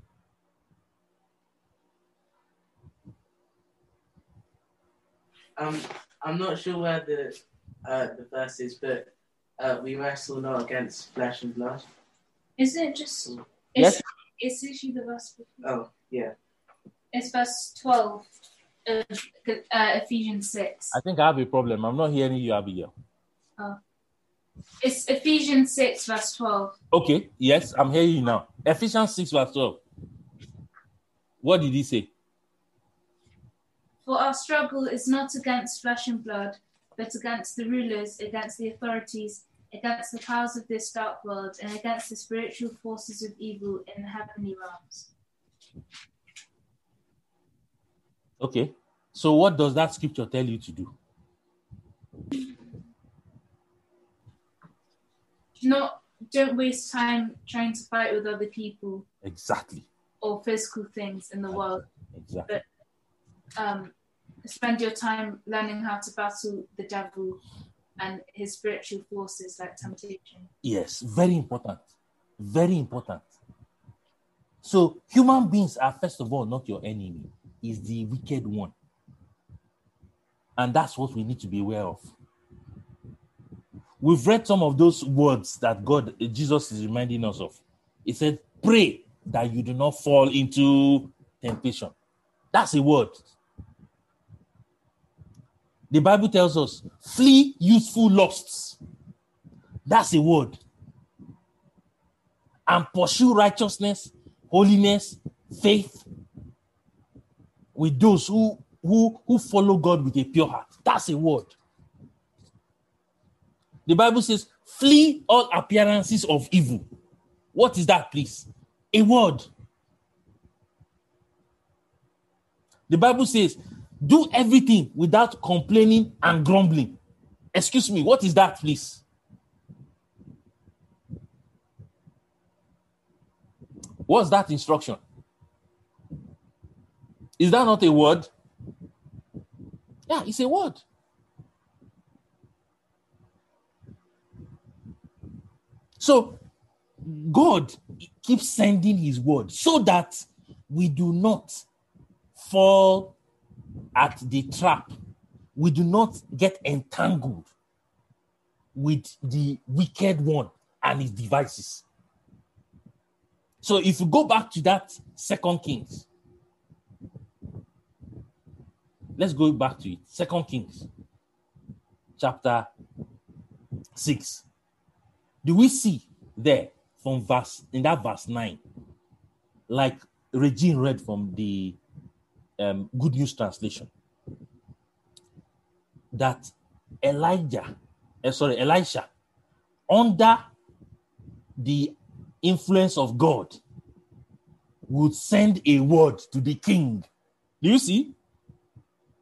Um, I'm not sure where the uh, the verse is, but uh, we wrestle not against flesh and blood. Is it just? Yes. It's, it's literally the verse. before. Oh, yeah. It's verse twelve of uh, Ephesians six. I think I have a problem. I'm not hearing you, Abigail. Oh. It's Ephesians six verse twelve. Okay, yes, I'm hearing you now. Ephesians 6, verse 12. What did he say? For our struggle is not against flesh and blood, but against the rulers, against the authorities, against the powers of this dark world, and against the spiritual forces of evil in the heavenly realms. Okay, so what does that scripture tell you to do? Not don't waste time trying to fight with other people Exactly, or physical things in the world. exactly. But um, spend your time learning how to battle the devil and his spiritual forces like temptation. Yes, very important. Very important. So, human beings are, first of all, not your enemy, is the wicked one. And that's what we need to be aware of. We've read some of those words that God, Jesus is reminding us of. He said, Pray that you do not fall into temptation. That's a word. The Bible tells us, flee youthful lusts. That's a word. And pursue righteousness, holiness, faith with those who who, who follow God with a pure heart. That's a word. The Bible says, flee all appearances of evil. What is that, please? A word. The Bible says, do everything without complaining and grumbling. Excuse me, what is that, please? What's that instruction? Is that not a word? Yeah, it's a word. So God keeps sending his word so that we do not fall at the trap. We do not get entangled with the wicked one and his devices. So if you go back to that second Kings, let's go back to it. Second Kings, chapter 6. Do we see there from verse in that verse 9, like Regine read from the um, Good News Translation, that Elijah, uh, sorry, Elisha, under the influence of God, would send a word to the king. Do you see?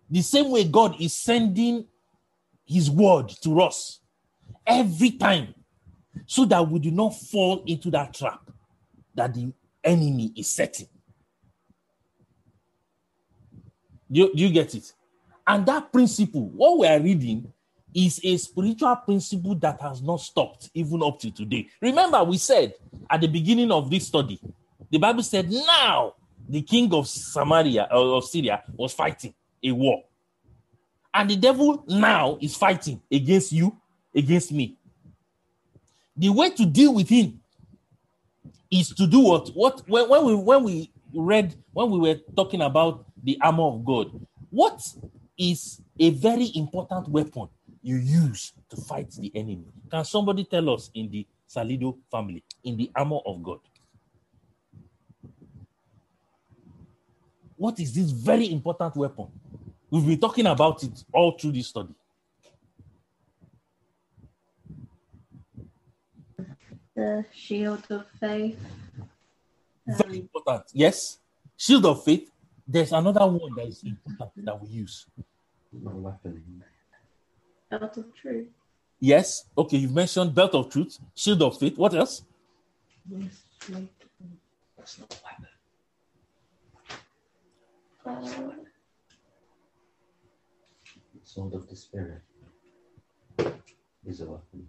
The same way God is sending his word to us every time so that we do not fall into that trap that the enemy is setting. Do you, do you get it? And that principle, what we are reading, is a spiritual principle that has not stopped even up to today. Remember, we said at the beginning of this study, the Bible said, now the king of Samaria or of Syria was fighting a war. And the devil now is fighting against you, against me. The way to deal with him is to do what? What when, when we when we read when we were talking about the armor of God, what is a very important weapon you use to fight the enemy? Can somebody tell us in the Salido family, in the armor of God? What is this very important weapon? We've been talking about it all through this study. The shield of faith. Very important. Yes. Shield of faith. There's another one that is important that we use. My weapon. Belt of truth. Yes. Okay, you've mentioned belt of truth, shield of faith. What else? That's not a weapon. Uh, Sword of the Spirit is a weapon.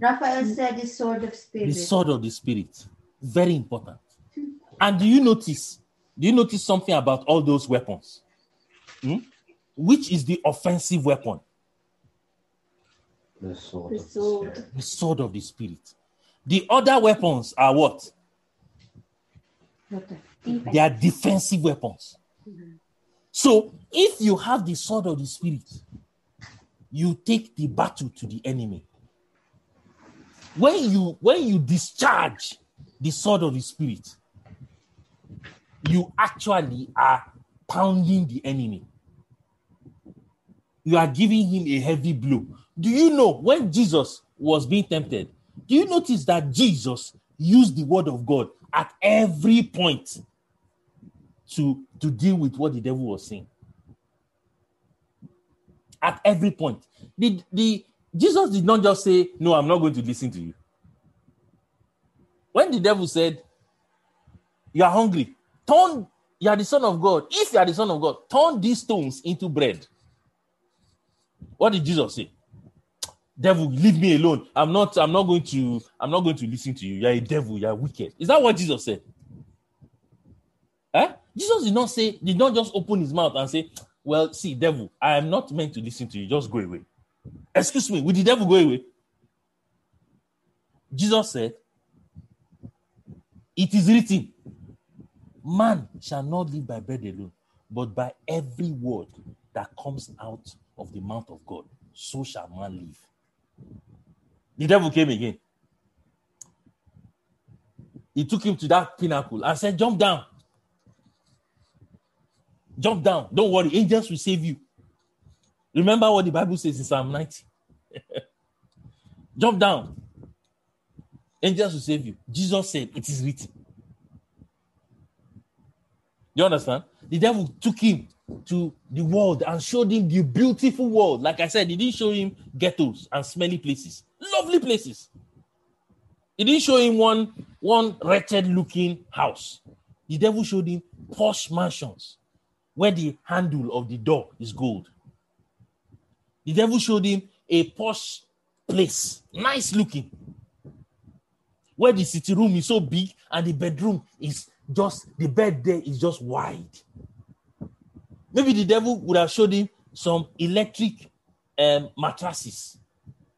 Raphael said the sword of spirit. The sword of the spirit. Very important. And do you notice? Do you notice something about all those weapons? Hmm? Which is the offensive weapon? The sword the of the The sword of the spirit. The other weapons are what? They are defensive weapons. So if you have the sword of the spirit, you take the battle to the enemy. When you when you discharge the sword of the spirit, you actually are pounding the enemy. You are giving him a heavy blow. Do you know when Jesus was being tempted? Do you notice that Jesus used the word of God at every point to, to deal with what the devil was saying? At every point. The, the, Jesus did not just say, No, I'm not going to listen to you. When the devil said, You are hungry, turn, you are the son of God. If you are the son of God, turn these stones into bread. What did Jesus say? Devil, leave me alone. I'm not, I'm not going to, I'm not going to listen to you. You're a devil, you're wicked. Is that what Jesus said? Eh? Jesus did not say, did not just open his mouth and say, Well, see, devil, I am not meant to listen to you. Just go away. Excuse me, will the devil go away? Jesus said, It is written, Man shall not live by bread alone, but by every word that comes out of the mouth of God. So shall man live. The devil came again. He took him to that pinnacle and said, Jump down. Jump down. Don't worry. Angels will save you. Remember what the Bible says in Psalm 90. Jump down. Angels will save you. Jesus said, It is written. You understand? The devil took him to the world and showed him the beautiful world. Like I said, he didn't show him ghettos and smelly places, lovely places. He didn't show him one, one wretched looking house. The devil showed him posh mansions where the handle of the door is gold. The devil showed him a posh place, nice looking, where the sitting room is so big and the bedroom is just the bed there is just wide. Maybe the devil would have showed him some electric um, mattresses.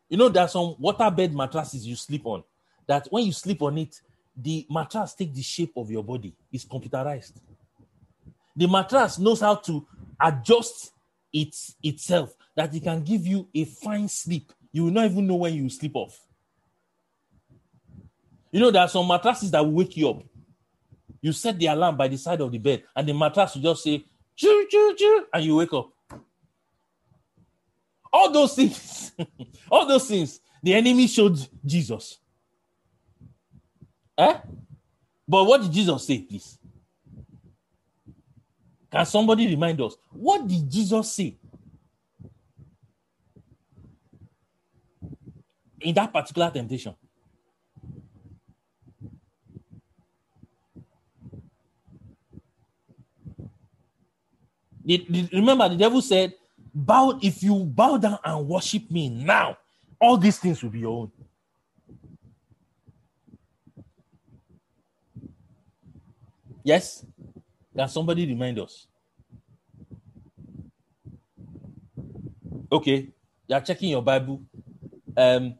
You know, there are some waterbed mattresses you sleep on. That when you sleep on it, the mattress takes the shape of your body. It's computerized. The mattress knows how to adjust it itself that it can give you a fine sleep. You will not even know when you sleep off. You know, there are some mattresses that will wake you up. You set the alarm by the side of the bed, and the mattress will just say, choo, choo, choo, and you wake up. All those things, all those things, the enemy showed Jesus. Eh? But what did Jesus say, please? Can somebody remind us? What did Jesus say? In that particular temptation. Remember, the devil said, Bow if you bow down and worship me now, all these things will be your own. Yes? Can somebody remind us? Okay, you are checking your Bible. Um,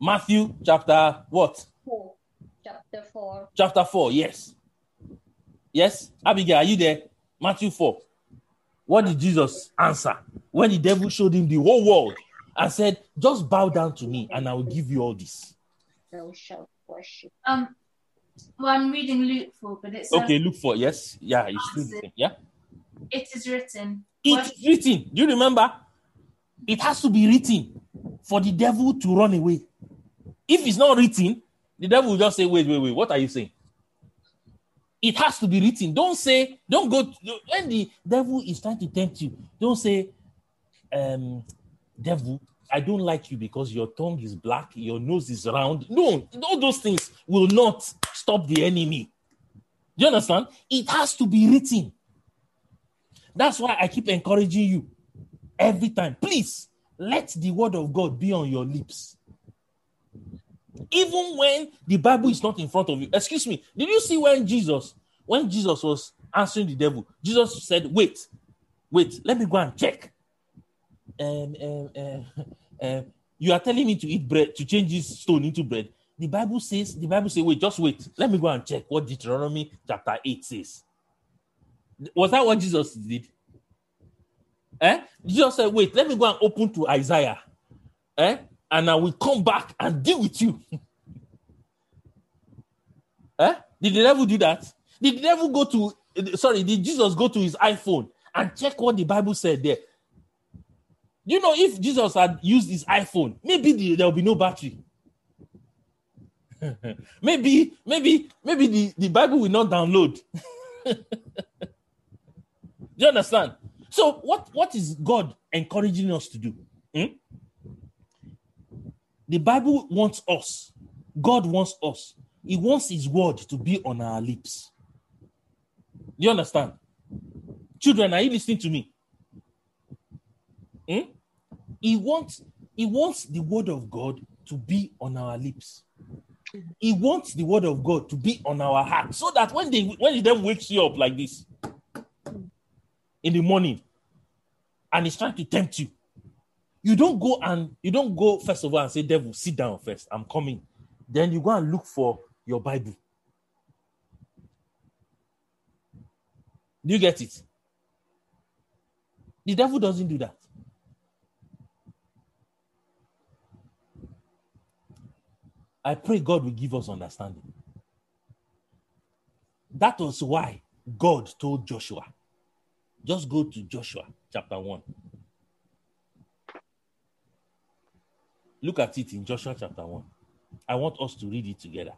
Matthew chapter what? Four. Chapter 4. Chapter 4, yes. Yes, Abigail, are you there? Matthew 4. What did Jesus answer when the devil showed him the whole world and said, Just bow down to me and I will give you all this? Thou shalt worship. Um, well, I'm reading Luke 4, but it's Okay, um, look for yes. Yeah, it's true. the same. Yeah. it is written. It's written. Do you remember? It has to be written for the devil to run away. If it's not written, the devil will just say, Wait, wait, wait, what are you saying? It has to be written. Don't say, don't go to, when the devil is trying to tempt you, don't say, um, devil, I don't like you because your tongue is black, your nose is round. No, all those things will not stop the enemy. Do you understand? It has to be written. That's why I keep encouraging you every time. Please let the word of God be on your lips. Even when the Bible is not in front of you. Excuse me. Did you see when Jesus, when Jesus was answering the devil, Jesus said, Wait, wait, let me go and check. Um, um, um, um, you are telling me to eat bread, to change this stone into bread. The Bible says, the Bible says, wait, just wait. Let me go and check what Deuteronomy chapter 8 says. Was that what Jesus did? Eh? Jesus said, wait, let me go and open to Isaiah. Eh? And I will come back and deal with you. eh? Did the devil do that? Did the devil go to, sorry, did Jesus go to his iPhone and check what the Bible said there? You know, if Jesus had used his iPhone, maybe the, there will be no battery. maybe, maybe, maybe the, the Bible will not download. do you understand? So, what, what is God encouraging us to do? Hmm? The Bible wants us, God wants us, He wants His word to be on our lips. Do you understand? Children, are you listening to me? Hmm? He wants he wants the word of God to be on our lips. He wants the word of God to be on our heart so that when they when the wakes you up like this in the morning and he's trying to tempt you, you don't go and you don't go first of all and say, Devil, sit down first. I'm coming. Then you go and look for your Bible. Do you get it? The devil doesn't do that. I pray God will give us understanding. That was why God told Joshua, Just go to Joshua chapter 1. Look at it in Joshua chapter 1. I want us to read it together.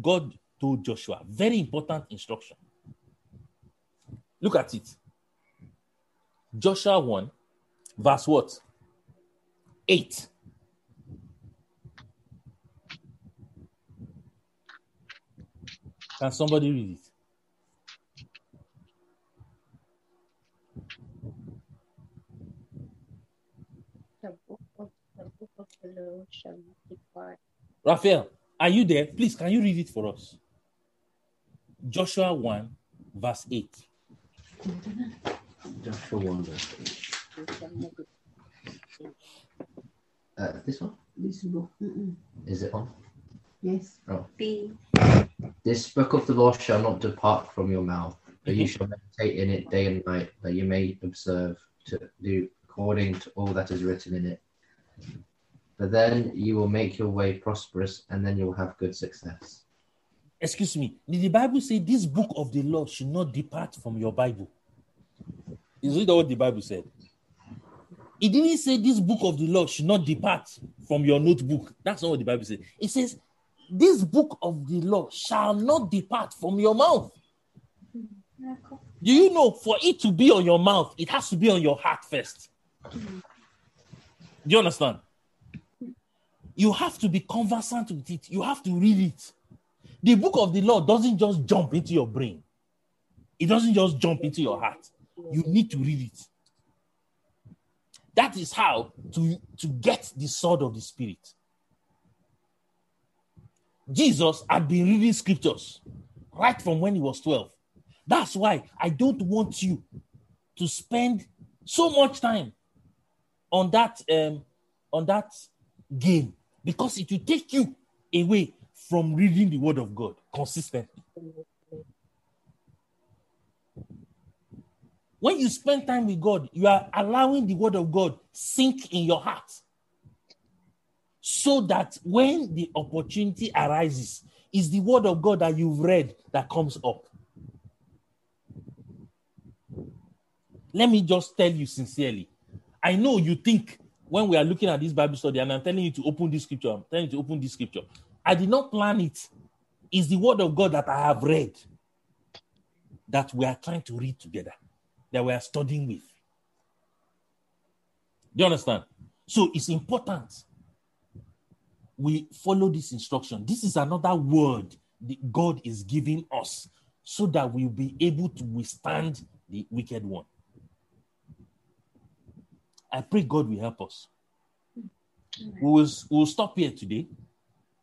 God told Joshua, very important instruction. Look at it. Joshua 1, verse what? 8. Can somebody read it? The book of the book of the law shall not depart. Raphael, are you there? Please, can you read it for us? Joshua 1, verse 8. Joshua 1 verse Uh, this one? This book. Mm-mm. Is it on? Yes. Oh. B. This book of the law shall not depart from your mouth, but you shall meditate in it day and night, that you may observe to do according to all that is written in it. For then you will make your way prosperous, and then you will have good success. Excuse me. Did the Bible say this book of the law should not depart from your Bible? Is it what the Bible said? It didn't say this book of the law should not depart from your notebook. That's not what the Bible said. It says this book of the law shall not depart from your mouth. Do you know for it to be on your mouth, it has to be on your heart first? Do you understand? You have to be conversant with it, you have to read it. The book of the law doesn't just jump into your brain, it doesn't just jump into your heart. You need to read it. That is how to, to get the sword of the spirit. Jesus had been reading scriptures right from when he was 12. That's why I don't want you to spend so much time on that um, on that game because it will take you away from reading the word of God consistently. When you spend time with God, you are allowing the word of God sink in your heart so that when the opportunity arises, is the word of God that you've read that comes up. Let me just tell you sincerely. I know you think when we are looking at this Bible study and I'm telling you to open this scripture, I'm telling you to open this scripture. I did not plan it. It's the word of God that I have read that we are trying to read together, that we are studying with. Do you understand? So it's important we follow this instruction. This is another word that God is giving us so that we'll be able to withstand the wicked one. I pray God will help us. We will, we will stop here today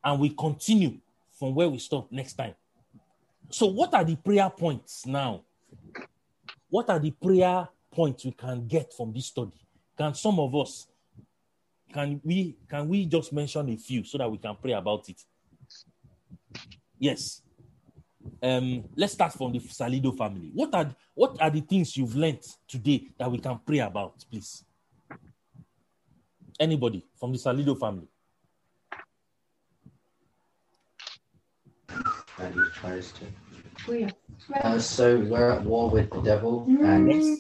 and we continue from where we stop next time. So, what are the prayer points now? What are the prayer points we can get from this study? Can some of us can we can we just mention a few so that we can pray about it? Yes. Um, let's start from the Salido family. What are what are the things you've learned today that we can pray about, please? Anybody from the Salido family? And he tries to. Uh, so we're at war with the devil, and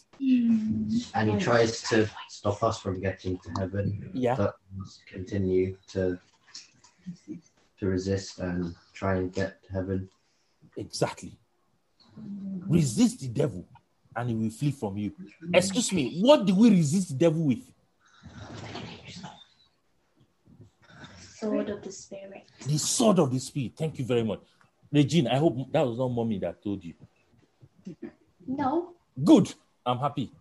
and he tries to stop us from getting to heaven. Yeah. But we must continue to to resist and try and get to heaven. Exactly. Resist the devil and he will flee from you. Excuse me, what do we resist the devil with? Sword of the Spirit. The sword of the spirit. Thank you very much. Regine, I hope that was not mommy that told you. No. Good. I'm happy.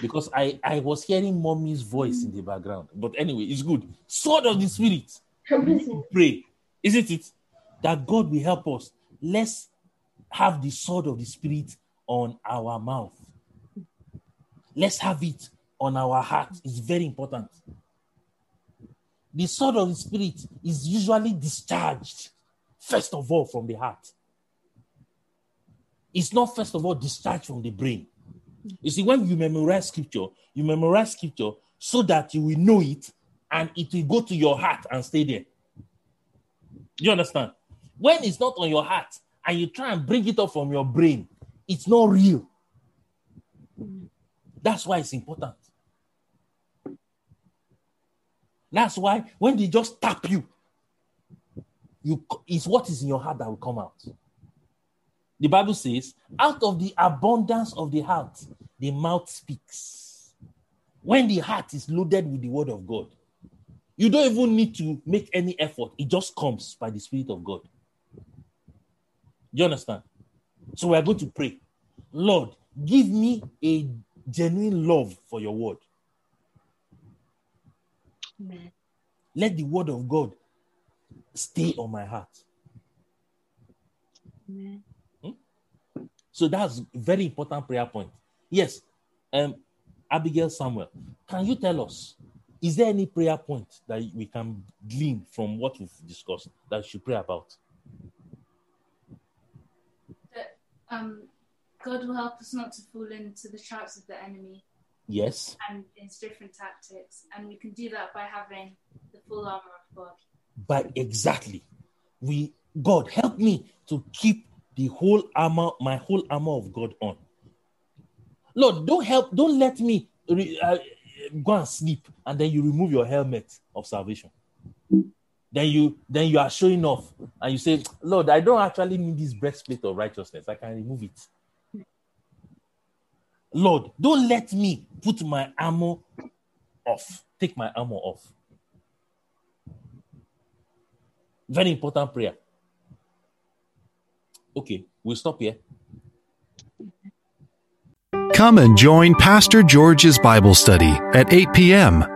Because I, I was hearing mommy's voice in the background. But anyway, it's good. Sword of the spirit. Pray. Isn't it? That God will help us. Let's have the sword of the spirit on our mouth. Let's have it on our heart. It's very important. The sword of the spirit is usually discharged, first of all, from the heart. It's not, first of all, discharged from the brain. You see, when you memorize scripture, you memorize scripture so that you will know it and it will go to your heart and stay there. You understand? When it's not on your heart and you try and bring it up from your brain, it's not real. That's why it's important. That's why when they just tap you, you it's what is in your heart that will come out. The Bible says, out of the abundance of the heart, the mouth speaks. When the heart is loaded with the word of God, you don't even need to make any effort. It just comes by the Spirit of God. You understand? So we are going to pray. Lord, give me a genuine love for your word. Amen. Let the word of God stay on my heart. Amen. So that's a very important prayer point. Yes. Um, Abigail Samuel, can you tell us, is there any prayer point that we can glean from what we've discussed that we should pray about? That um, God will help us not to fall into the traps of the enemy Yes. and it's different tactics, and we can do that by having the full armor of God. But exactly, we God help me to keep the whole armor, my whole armor of God on. Lord, don't help, don't let me re- uh, go and sleep and then you remove your helmet of salvation. Then you then you are showing off and you say, Lord, I don't actually need this breastplate of righteousness. I can remove it. Lord, don't let me put my armor off, take my armor off. Very important prayer. Okay, we'll stop here. Come and join Pastor George's Bible study at 8 p.m.